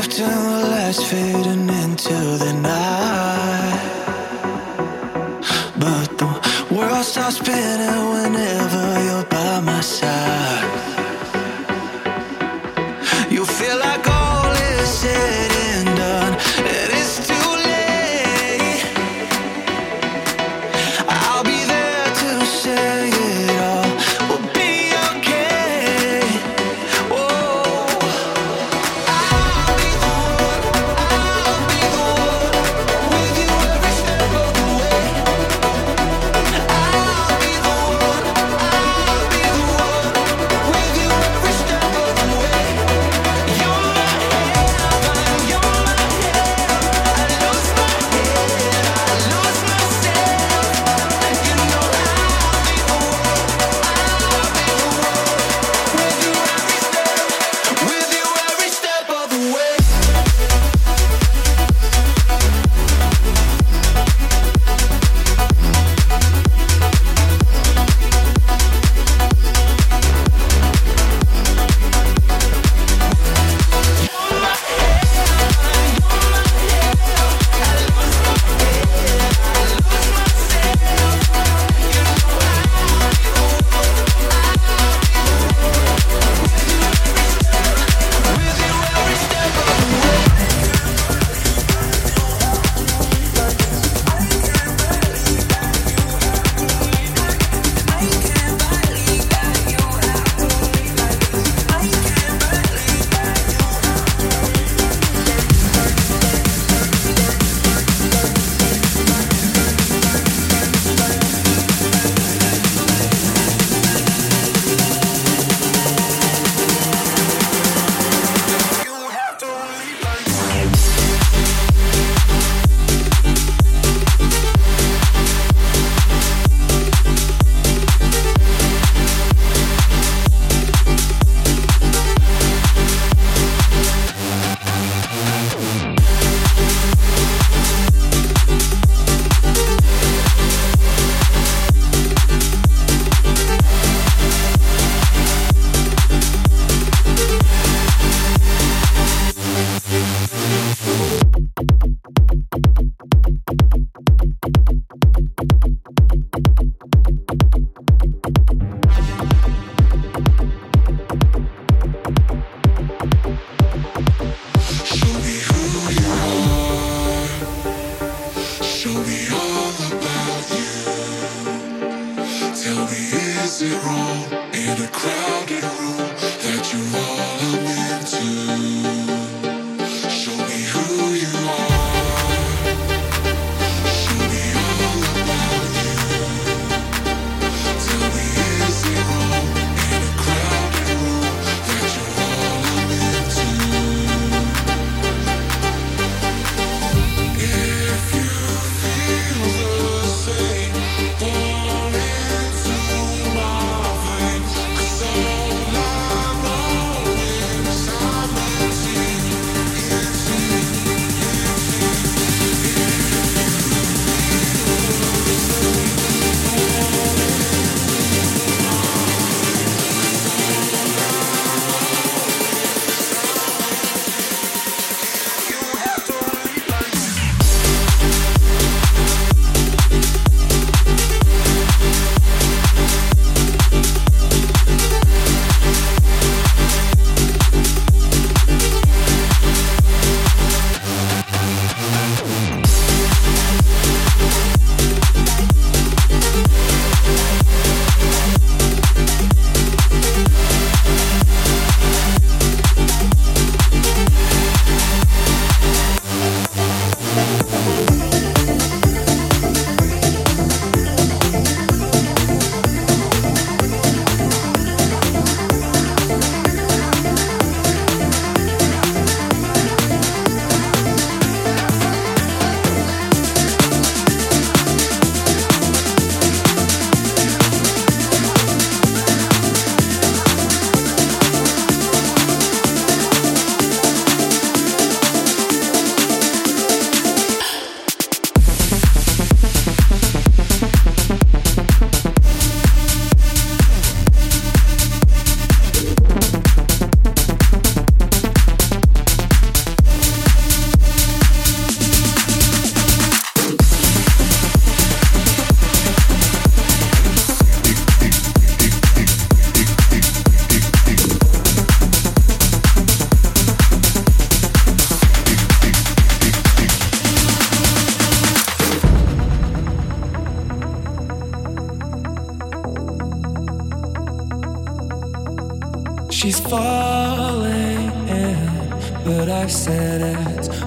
drifting, the lights fading into the night. But the world starts spinning.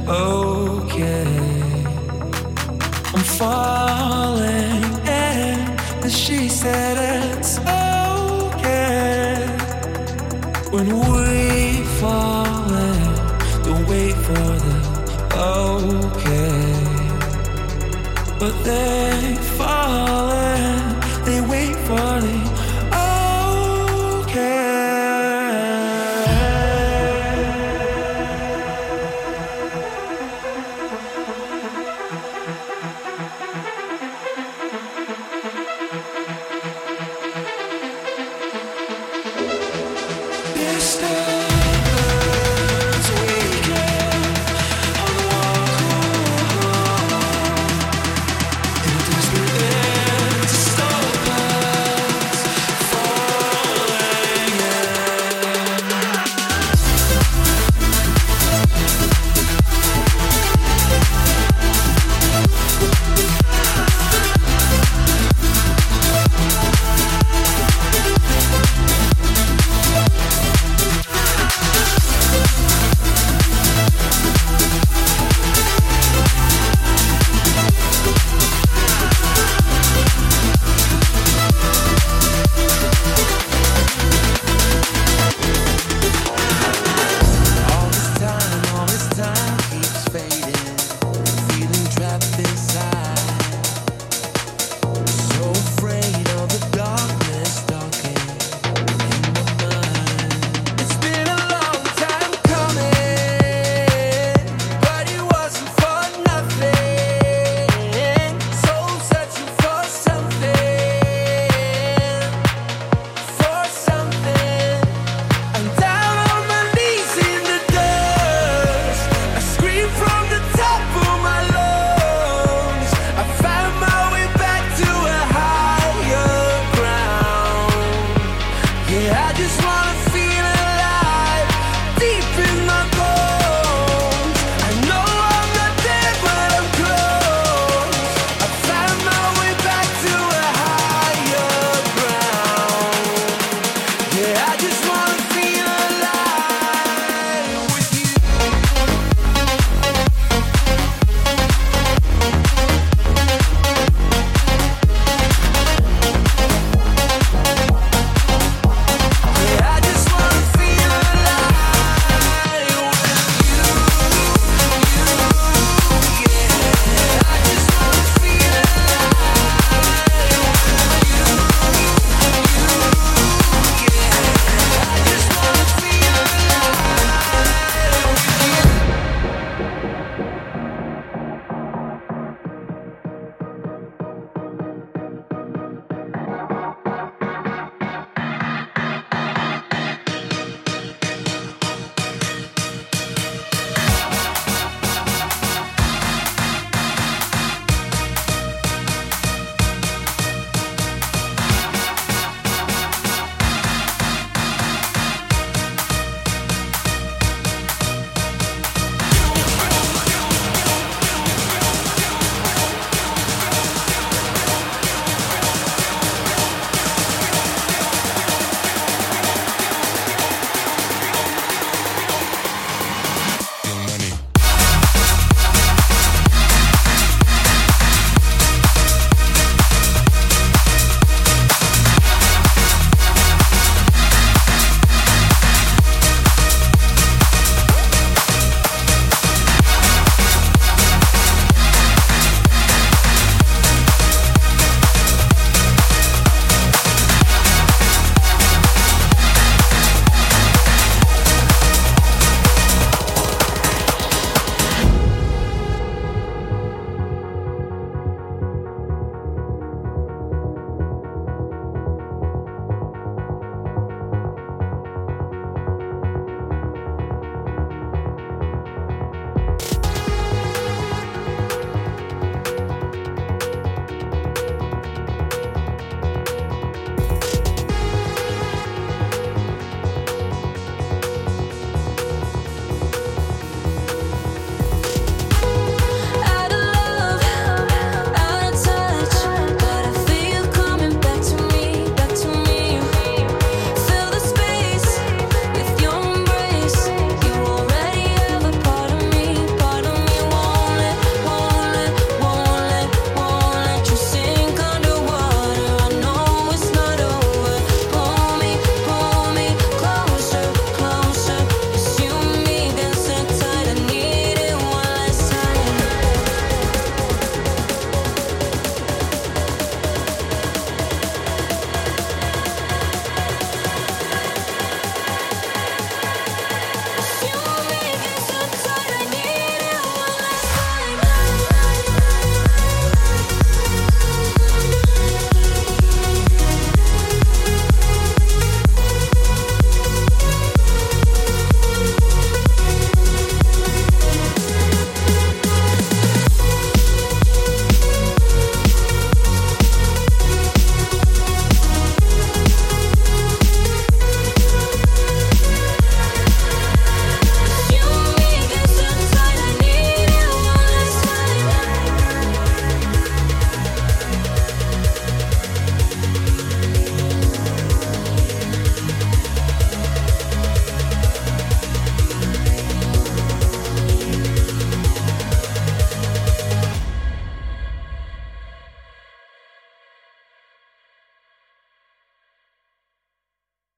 Okay. I'm falling in, but she said it's okay. When we fall in, don't wait for the okay. But then